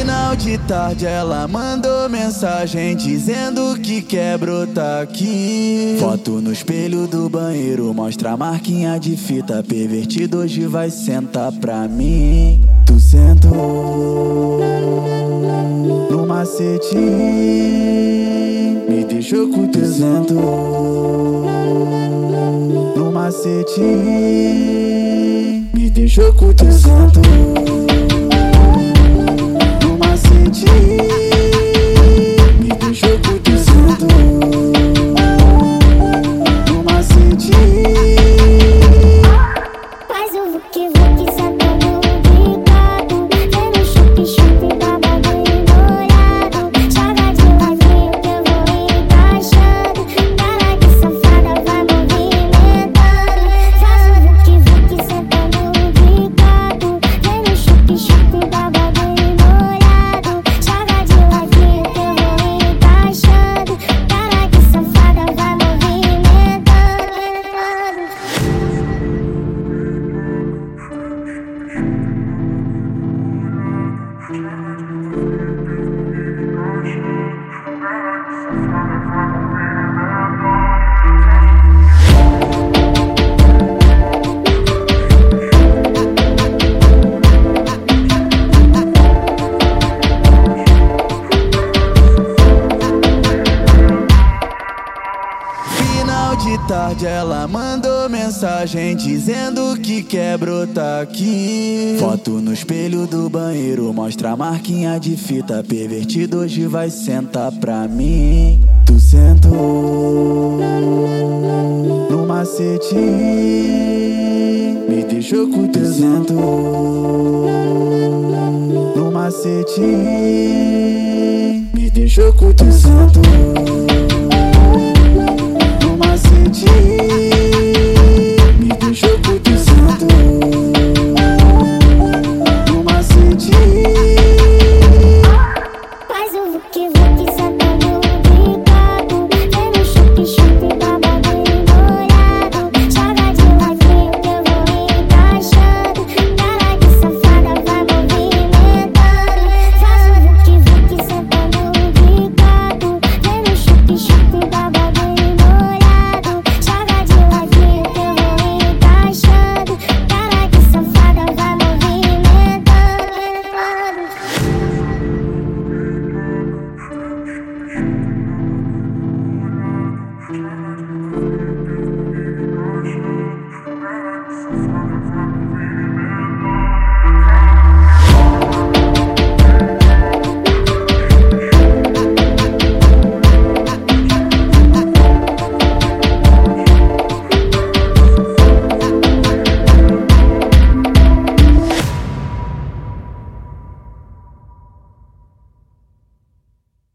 Final de tarde ela mandou mensagem dizendo que quer brotar aqui. Foto no espelho do banheiro mostra a marquinha de fita. Pervertido hoje vai sentar pra mim. Tu sentou no macete, me deixou com tu sentou no macete, me deixou com tu sentou. Final de tarde ela mandou mensagem dizendo que quer brotar aqui. Foto no espelho do banheiro mostra a marquinha de fita. Pervertido hoje vai sentar pra mim. Tu sentou no macete, me deixou com tu sentou no macete, me deixou com tu sentou no macete.